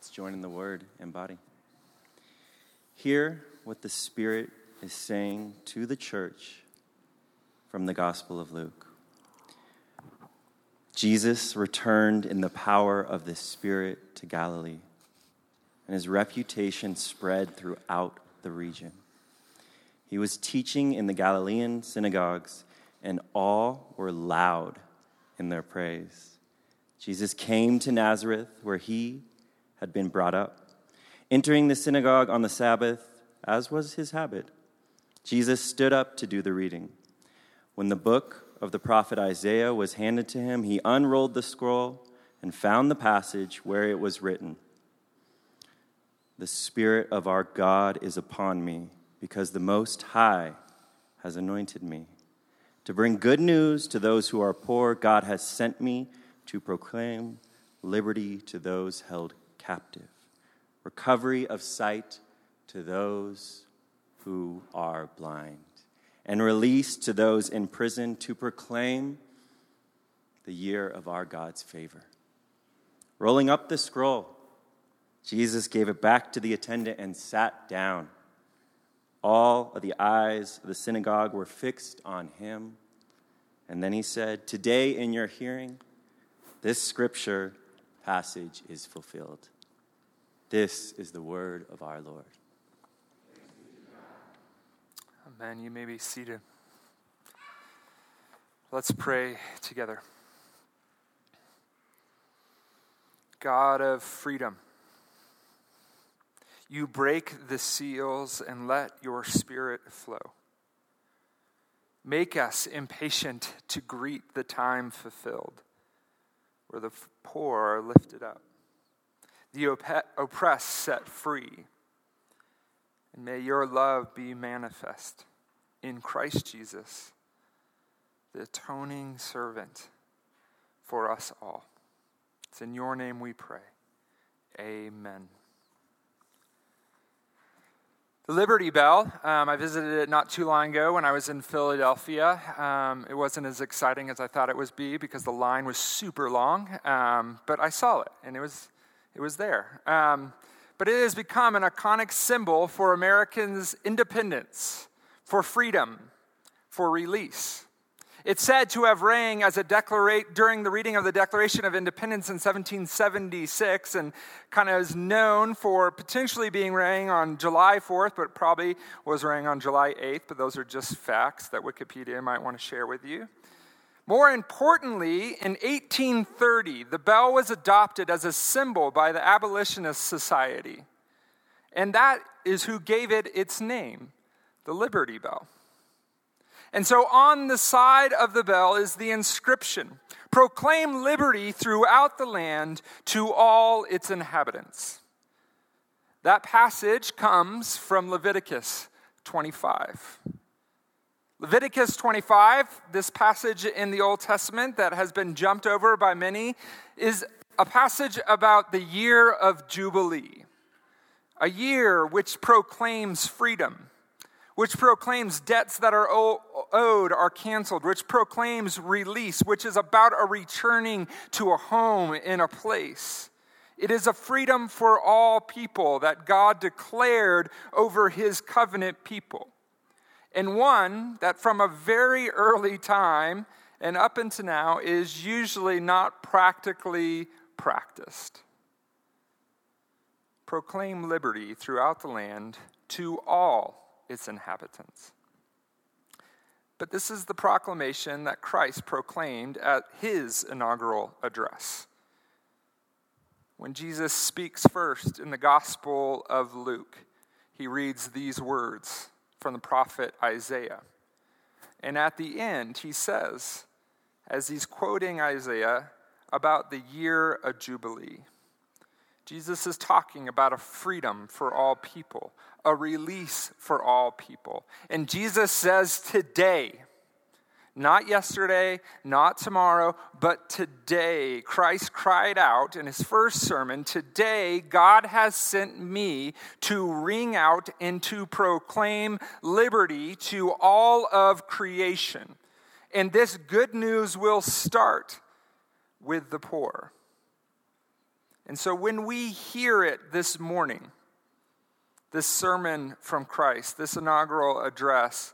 Let's join in the word and body. Hear what the Spirit is saying to the church from the Gospel of Luke. Jesus returned in the power of the Spirit to Galilee, and his reputation spread throughout the region. He was teaching in the Galilean synagogues, and all were loud in their praise. Jesus came to Nazareth, where he had been brought up. Entering the synagogue on the Sabbath, as was his habit, Jesus stood up to do the reading. When the book of the prophet Isaiah was handed to him, he unrolled the scroll and found the passage where it was written The Spirit of our God is upon me, because the Most High has anointed me. To bring good news to those who are poor, God has sent me to proclaim liberty to those held captive, recovery of sight to those who are blind, and release to those in prison to proclaim the year of our God's favor. Rolling up the scroll, Jesus gave it back to the attendant and sat down. All of the eyes of the synagogue were fixed on him. And then he said, Today in your hearing, this scripture passage is fulfilled. This is the word of our Lord. Amen. You may be seated. Let's pray together. God of freedom, you break the seals and let your spirit flow. Make us impatient to greet the time fulfilled, where the poor are lifted up the oppressed set free. And may your love be manifest in Christ Jesus, the atoning servant for us all. It's in your name we pray. Amen. The Liberty Bell, um, I visited it not too long ago when I was in Philadelphia. Um, it wasn't as exciting as I thought it would be because the line was super long, um, but I saw it and it was it was there. Um, but it has become an iconic symbol for Americans' independence, for freedom, for release. It's said to have rang as a declaration during the reading of the Declaration of Independence in 1776 and kind of is known for potentially being rang on July 4th, but probably was rang on July 8th. But those are just facts that Wikipedia might want to share with you. More importantly, in 1830, the bell was adopted as a symbol by the Abolitionist Society. And that is who gave it its name, the Liberty Bell. And so on the side of the bell is the inscription Proclaim liberty throughout the land to all its inhabitants. That passage comes from Leviticus 25. Leviticus 25, this passage in the Old Testament that has been jumped over by many, is a passage about the year of Jubilee, a year which proclaims freedom, which proclaims debts that are owed are canceled, which proclaims release, which is about a returning to a home in a place. It is a freedom for all people that God declared over his covenant people and one that from a very early time and up until now is usually not practically practiced. Proclaim liberty throughout the land to all its inhabitants. But this is the proclamation that Christ proclaimed at his inaugural address. When Jesus speaks first in the Gospel of Luke, he reads these words from the prophet Isaiah. And at the end, he says, as he's quoting Isaiah about the year of Jubilee, Jesus is talking about a freedom for all people, a release for all people. And Jesus says, Today, not yesterday, not tomorrow, but today. Christ cried out in his first sermon Today, God has sent me to ring out and to proclaim liberty to all of creation. And this good news will start with the poor. And so when we hear it this morning, this sermon from Christ, this inaugural address,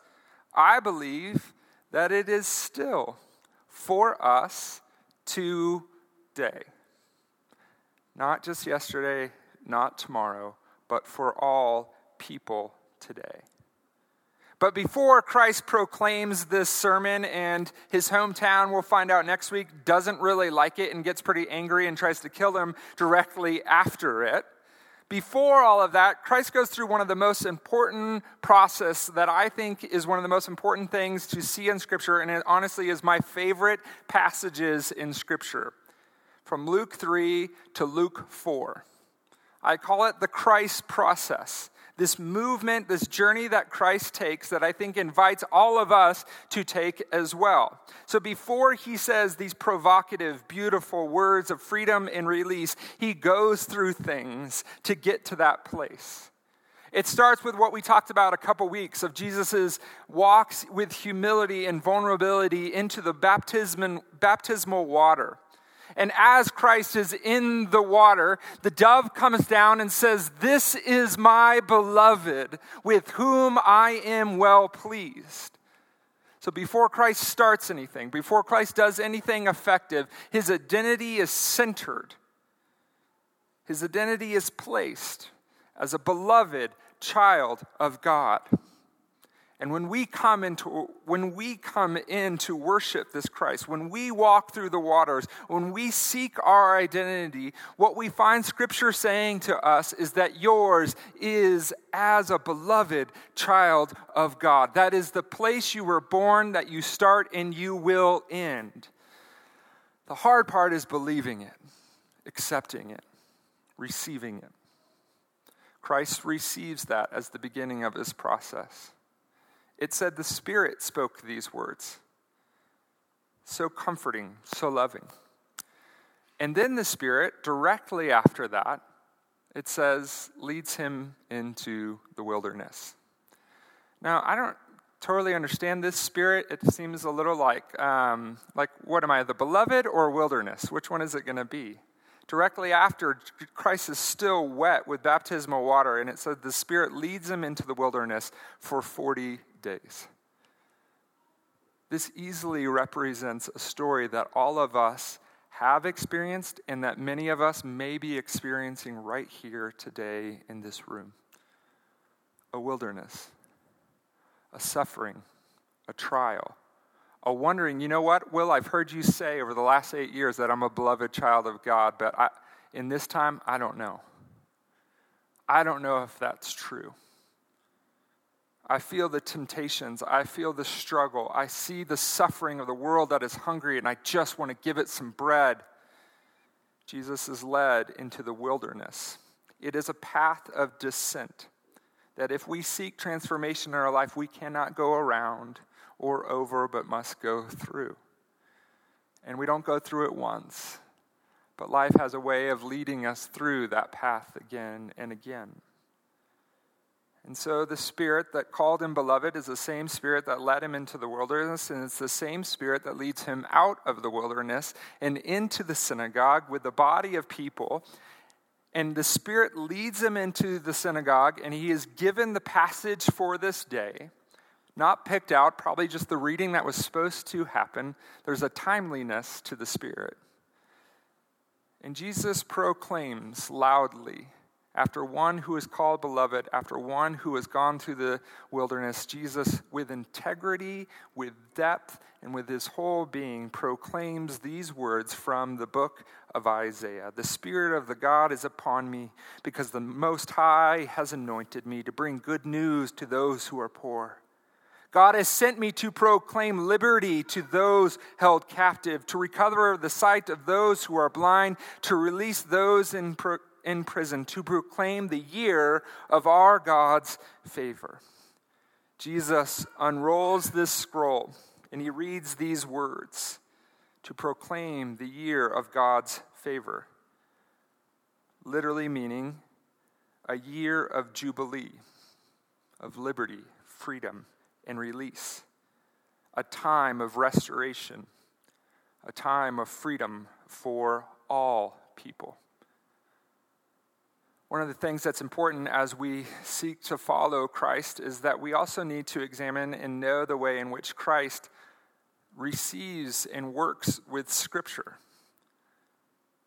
I believe that it is still for us today. Not just yesterday, not tomorrow, but for all people today. But before Christ proclaims this sermon, and his hometown, we'll find out next week, doesn't really like it and gets pretty angry and tries to kill him directly after it. Before all of that, Christ goes through one of the most important process that I think is one of the most important things to see in Scripture, and it honestly is my favorite passages in Scripture. From Luke 3 to Luke 4. I call it the Christ process this movement, this journey that Christ takes that I think invites all of us to take as well. So before he says these provocative, beautiful words of freedom and release, he goes through things to get to that place. It starts with what we talked about a couple weeks of Jesus' walks with humility and vulnerability into the baptismal water. And as Christ is in the water, the dove comes down and says, This is my beloved, with whom I am well pleased. So before Christ starts anything, before Christ does anything effective, his identity is centered. His identity is placed as a beloved child of God. And when we come into when we come in to worship this Christ, when we walk through the waters, when we seek our identity, what we find scripture saying to us is that yours is as a beloved child of God. That is the place you were born, that you start and you will end. The hard part is believing it, accepting it, receiving it. Christ receives that as the beginning of his process. It said the Spirit spoke these words. So comforting, so loving. And then the Spirit, directly after that, it says, leads him into the wilderness. Now, I don't totally understand this spirit. It seems a little like, um, like what am I, the beloved or wilderness? Which one is it going to be? Directly after, Christ is still wet with baptismal water, and it said the Spirit leads him into the wilderness for 40 days. This easily represents a story that all of us have experienced and that many of us may be experiencing right here today in this room a wilderness, a suffering, a trial, a wondering, you know what, Will, I've heard you say over the last eight years that I'm a beloved child of God, but I, in this time, I don't know. I don't know if that's true. I feel the temptations. I feel the struggle. I see the suffering of the world that is hungry, and I just want to give it some bread. Jesus is led into the wilderness. It is a path of descent that if we seek transformation in our life, we cannot go around or over, but must go through. And we don't go through it once, but life has a way of leading us through that path again and again. And so the spirit that called him beloved is the same spirit that led him into the wilderness, and it's the same spirit that leads him out of the wilderness and into the synagogue with the body of people. And the spirit leads him into the synagogue, and he is given the passage for this day. Not picked out, probably just the reading that was supposed to happen. There's a timeliness to the spirit. And Jesus proclaims loudly after one who is called beloved, after one who has gone through the wilderness, Jesus, with integrity, with depth, and with his whole being, proclaims these words from the book of Isaiah The Spirit of the God is upon me, because the Most High has anointed me to bring good news to those who are poor. God has sent me to proclaim liberty to those held captive, to recover the sight of those who are blind, to release those in pro- in prison to proclaim the year of our God's favor. Jesus unrolls this scroll and he reads these words to proclaim the year of God's favor, literally meaning a year of jubilee, of liberty, freedom, and release, a time of restoration, a time of freedom for all people one of the things that's important as we seek to follow Christ is that we also need to examine and know the way in which Christ receives and works with Scripture.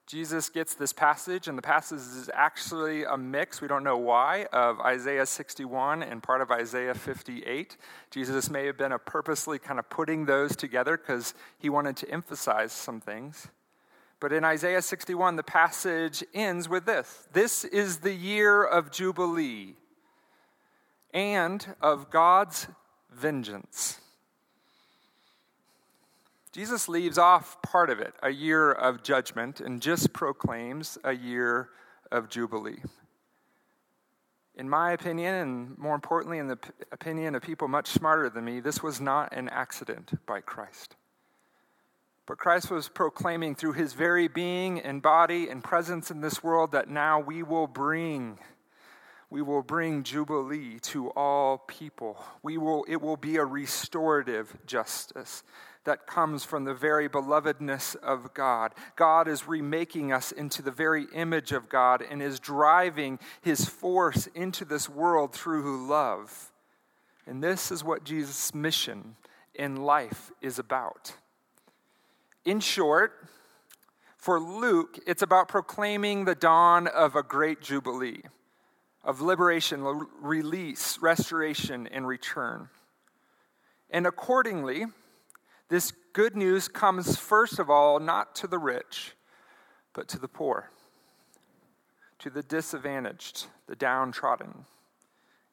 Jesus gets this passage, and the passage is actually a mix, we don't know why, of Isaiah 61 and part of Isaiah 58. Jesus may have been a purposely kind of putting those together because he wanted to emphasize some things. But in Isaiah 61, the passage ends with this This is the year of Jubilee and of God's vengeance. Jesus leaves off part of it, a year of judgment, and just proclaims a year of Jubilee. In my opinion, and more importantly, in the opinion of people much smarter than me, this was not an accident by Christ. But Christ was proclaiming through his very being and body and presence in this world that now we will bring we will bring jubilee to all people. We will, it will be a restorative justice that comes from the very belovedness of God. God is remaking us into the very image of God and is driving his force into this world through love. And this is what Jesus' mission in life is about. In short, for Luke, it's about proclaiming the dawn of a great jubilee, of liberation, release, restoration, and return. And accordingly, this good news comes, first of all, not to the rich, but to the poor, to the disadvantaged, the downtrodden.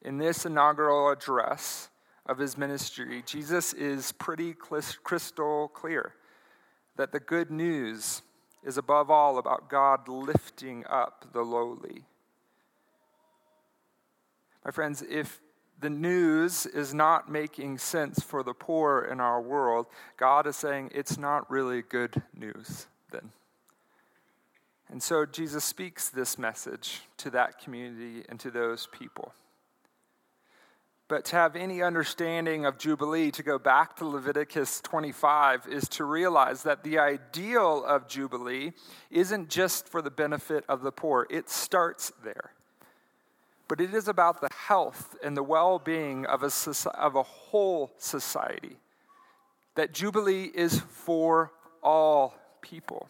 In this inaugural address of his ministry, Jesus is pretty crystal clear that the good news is above all about God lifting up the lowly. My friends, if the news is not making sense for the poor in our world, God is saying it's not really good news then. And so Jesus speaks this message to that community and to those people. But to have any understanding of Jubilee, to go back to Leviticus 25, is to realize that the ideal of Jubilee isn't just for the benefit of the poor, it starts there but it is about the health and the well being of a, of a whole society. That Jubilee is for all people.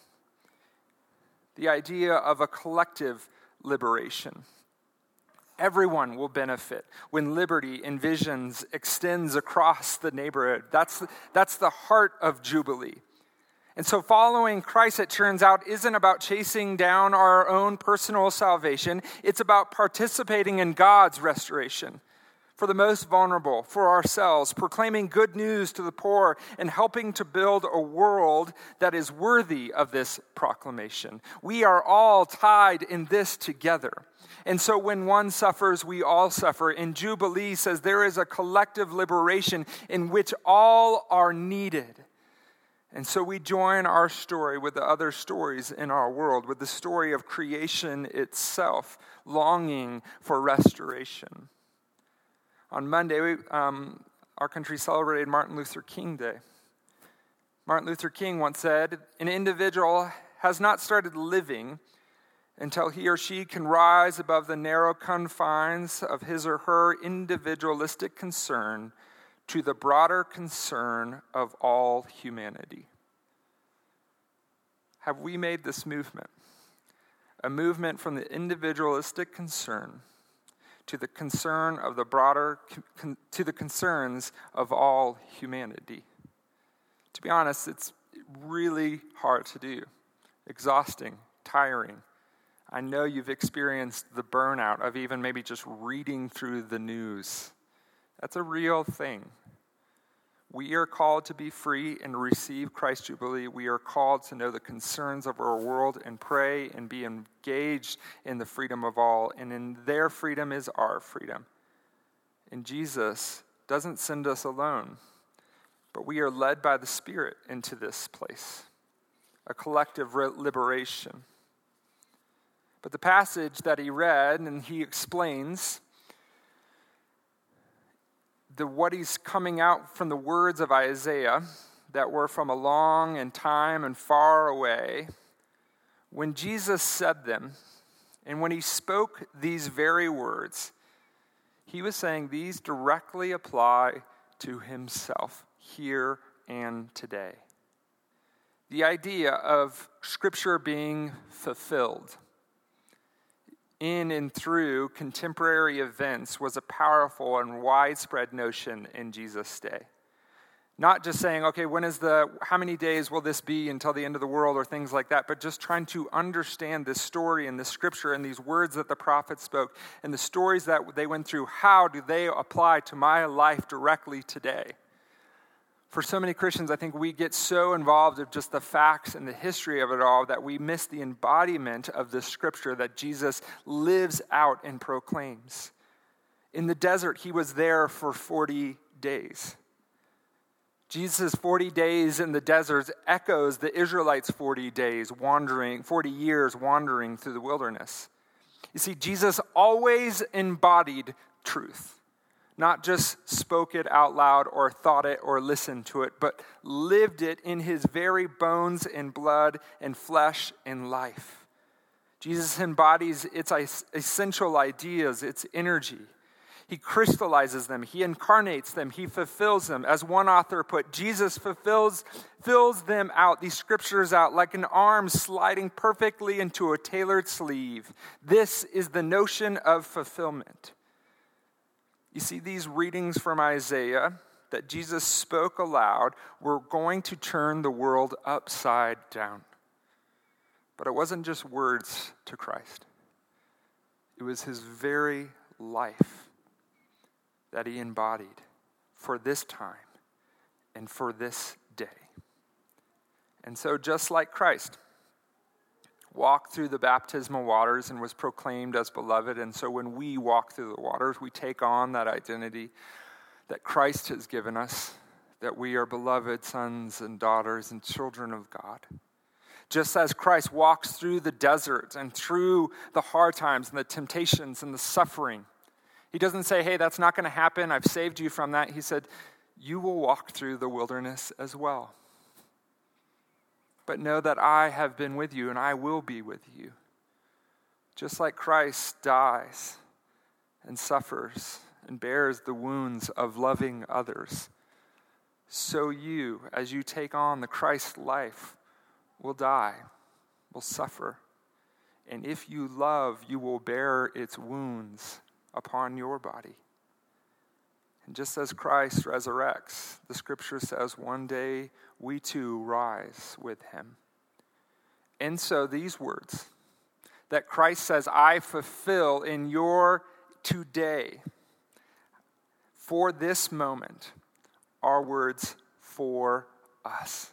The idea of a collective liberation. Everyone will benefit when liberty envisions extends across the neighborhood. That's, that's the heart of Jubilee. And so, following Christ, it turns out, isn't about chasing down our own personal salvation. It's about participating in God's restoration for the most vulnerable, for ourselves, proclaiming good news to the poor, and helping to build a world that is worthy of this proclamation. We are all tied in this together. And so when one suffers, we all suffer. And Jubilee says there is a collective liberation in which all are needed. And so we join our story with the other stories in our world, with the story of creation itself, longing for restoration. On Monday, we, um, our country celebrated Martin Luther King Day. Martin Luther King once said, An individual has not started living until he or she can rise above the narrow confines of his or her individualistic concern to the broader concern of all humanity. Have we made this movement? A movement from the individualistic concern to the concern of the broader, to the concerns of all humanity. To be honest, it's really hard to do, exhausting, tiring. I know you've experienced the burnout of even maybe just reading through the news. That's a real thing. We are called to be free and receive Christ Jubilee. We are called to know the concerns of our world and pray and be engaged in the freedom of all. And in their freedom is our freedom. And Jesus doesn't send us alone, but we are led by the Spirit into this place a collective liberation. But the passage that he read and he explains the, what he's coming out from the words of Isaiah that were from a long and time and far away, when Jesus said them, And when he spoke these very words, he was saying these directly apply to himself here and today. The idea of Scripture being fulfilled in and through contemporary events was a powerful and widespread notion in Jesus' day. Not just saying, okay, when is the, how many days will this be until the end of the world or things like that, but just trying to understand this story and this scripture and these words that the prophets spoke and the stories that they went through. How do they apply to my life directly today? For so many Christians, I think we get so involved with just the facts and the history of it all that we miss the embodiment of the scripture that Jesus lives out and proclaims. In the desert, he was there for 40 days. Jesus' 40 days in the desert echoes the Israelites' 40 days wandering, 40 years wandering through the wilderness. You see, Jesus always embodied truth, not just spoke it out loud or thought it or listened to it, but lived it in his very bones and blood and flesh and life. Jesus embodies its essential ideas, its energy. He crystallizes them, he incarnates them, he fulfills them. As one author put, Jesus fulfills fills them out, these scriptures out, like an arm sliding perfectly into a tailored sleeve. This is the notion of fulfillment. You see, these readings from Isaiah that Jesus spoke aloud were going to turn the world upside down. But it wasn't just words to Christ, it was his very life that he embodied for this time and for this day. And so, just like Christ walked through the baptismal waters and was proclaimed as beloved, and so when we walk through the waters, we take on that identity that Christ has given us, that we are beloved sons and daughters and children of God. Just as Christ walks through the desert and through the hard times and the temptations and the suffering, he doesn't say, hey, that's not going to happen. I've saved you from that. He said, you will walk through the wilderness as well. But know that I have been with you and I will be with you. Just like Christ dies and suffers and bears the wounds of loving others, so you, as you take on the Christ life, will die, will suffer. And if you love, you will bear its wounds upon your body. And just as Christ resurrects, the scripture says one day we too rise with him. And so these words that Christ says, I fulfill in your today, for this moment, are words for us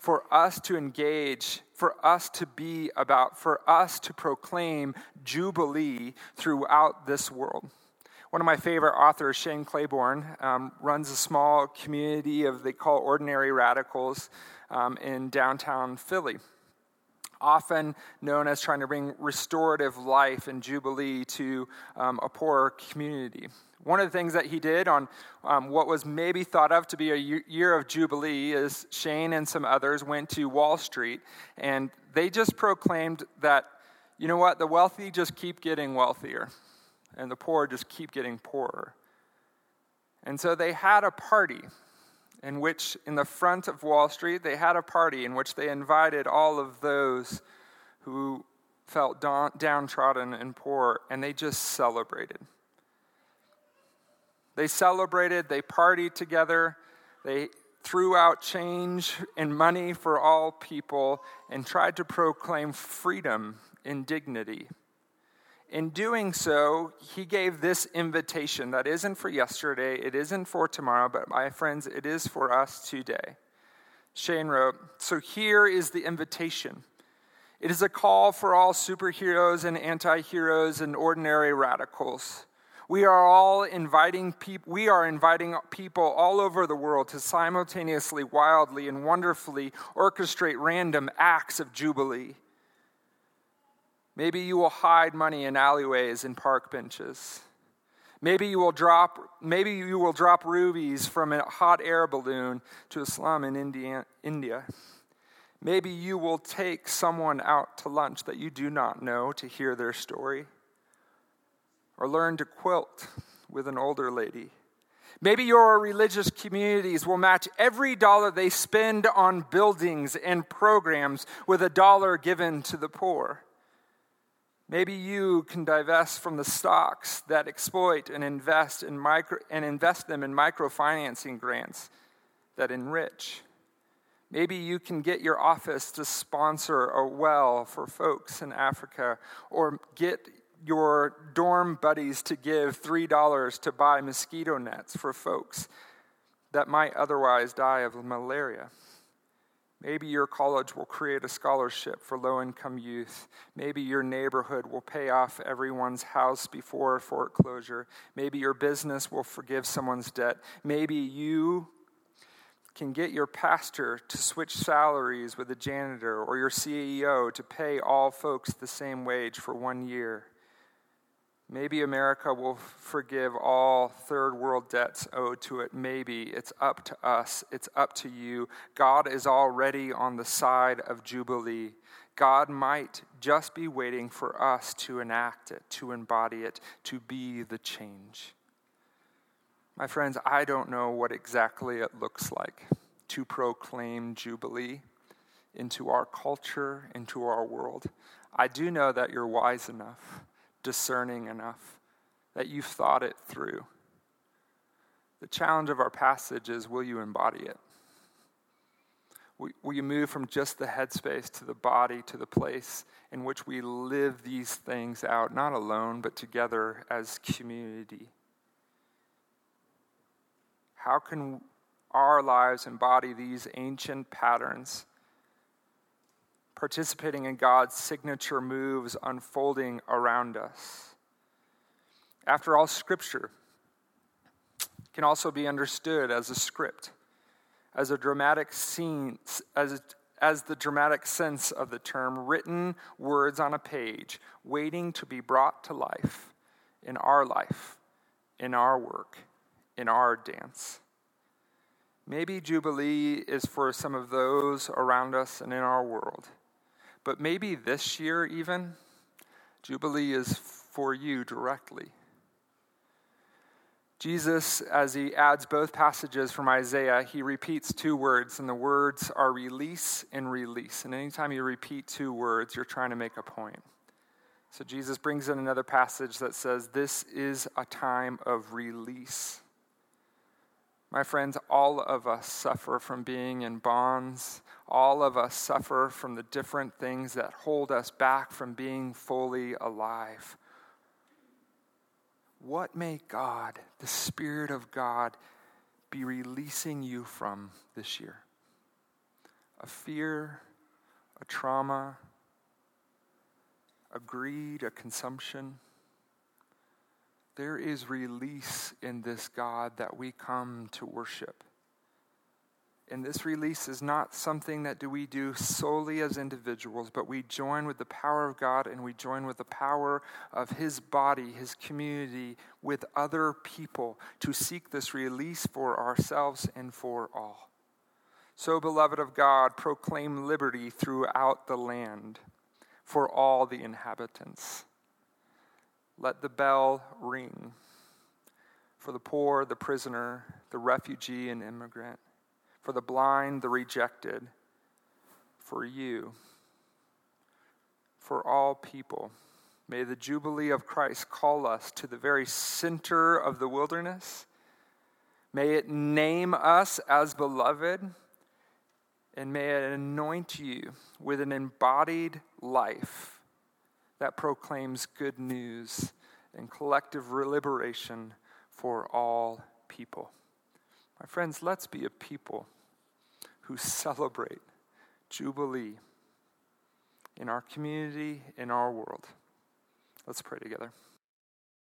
for us to engage, for us to be about, for us to proclaim Jubilee throughout this world. One of my favorite authors, Shane Claiborne, um, runs a small community of they call ordinary radicals um, in downtown Philly. Often known as trying to bring restorative life and jubilee to um, a poor community. One of the things that he did on um, what was maybe thought of to be a year of Jubilee is Shane and some others went to Wall Street and they just proclaimed that, you know what, the wealthy just keep getting wealthier and the poor just keep getting poorer. And so they had a party in which, in the front of Wall Street, they had a party in which they invited all of those who felt downtrodden and poor, and they just celebrated. They celebrated, they partied together, they threw out change and money for all people, and tried to proclaim freedom and dignity. In doing so, he gave this invitation that isn't for yesterday, it isn't for tomorrow, but my friends, it is for us today. Shane wrote So here is the invitation. It is a call for all superheroes and anti heroes and ordinary radicals. We are all inviting people, we are inviting people all over the world to simultaneously, wildly, and wonderfully orchestrate random acts of jubilee. Maybe you will hide money in alleyways and park benches. Maybe you will drop, maybe you will drop rupees from a hot air balloon to a slum in India. Maybe you will take someone out to lunch that you do not know to hear their story, or learn to quilt with an older lady. Maybe your religious communities will match every dollar they spend on buildings and programs with a dollar given to the poor. Maybe you can divest from the stocks that exploit and invest in micro, and invest them in microfinancing grants that enrich. Maybe you can get your office to sponsor a well for folks in Africa or get your dorm buddies to give $3 to buy mosquito nets for folks that might otherwise die of malaria. Maybe your college will create a scholarship for low income youth. Maybe your neighborhood will pay off everyone's house before foreclosure. Maybe your business will forgive someone's debt. Maybe you can get your pastor to switch salaries with a janitor or your CEO to pay all folks the same wage for one year. Maybe America will forgive all third world debts owed to it. Maybe it's up to us. It's up to you. God is already on the side of Jubilee. God might just be waiting for us to enact it, to embody it, to be the change. My friends, I don't know what exactly it looks like to proclaim Jubilee into our culture, into our world. I do know that you're wise enough discerning enough that you've thought it through. The challenge of our passage is will you embody it? Will you move from just the headspace to the body to the place in which we live these things out, not alone, but together as community? How can our lives embody these ancient patterns participating in God's signature moves unfolding around us. After all, Scripture can also be understood as a script, as a dramatic scene, as, as the dramatic sense of the term, written words on a page, waiting to be brought to life in our life, in our work, in our dance. Maybe Jubilee is for some of those around us and in our world. But maybe this year, even, Jubilee is for you directly. Jesus, as he adds both passages from Isaiah, he repeats two words, and the words are release and release. And anytime you repeat two words, you're trying to make a point. So Jesus brings in another passage that says, This is a time of release. My friends, all of us suffer from being in bonds. All of us suffer from the different things that hold us back from being fully alive. What may God, the Spirit of God, be releasing you from this year? A fear, a trauma, a greed, a consumption? there is release in this God that we come to worship. And this release is not something that do we do solely as individuals, but we join with the power of God and we join with the power of his body, his community, with other people to seek this release for ourselves and for all. So, beloved of God, proclaim liberty throughout the land for all the inhabitants. Let the bell ring for the poor, the prisoner, the refugee and immigrant, for the blind, the rejected, for you, for all people. May the Jubilee of Christ call us to the very center of the wilderness. May it name us as beloved, and may it anoint you with an embodied life that proclaims good news and collective liberation for all people. My friends, let's be a people who celebrate Jubilee in our community, in our world. Let's pray together.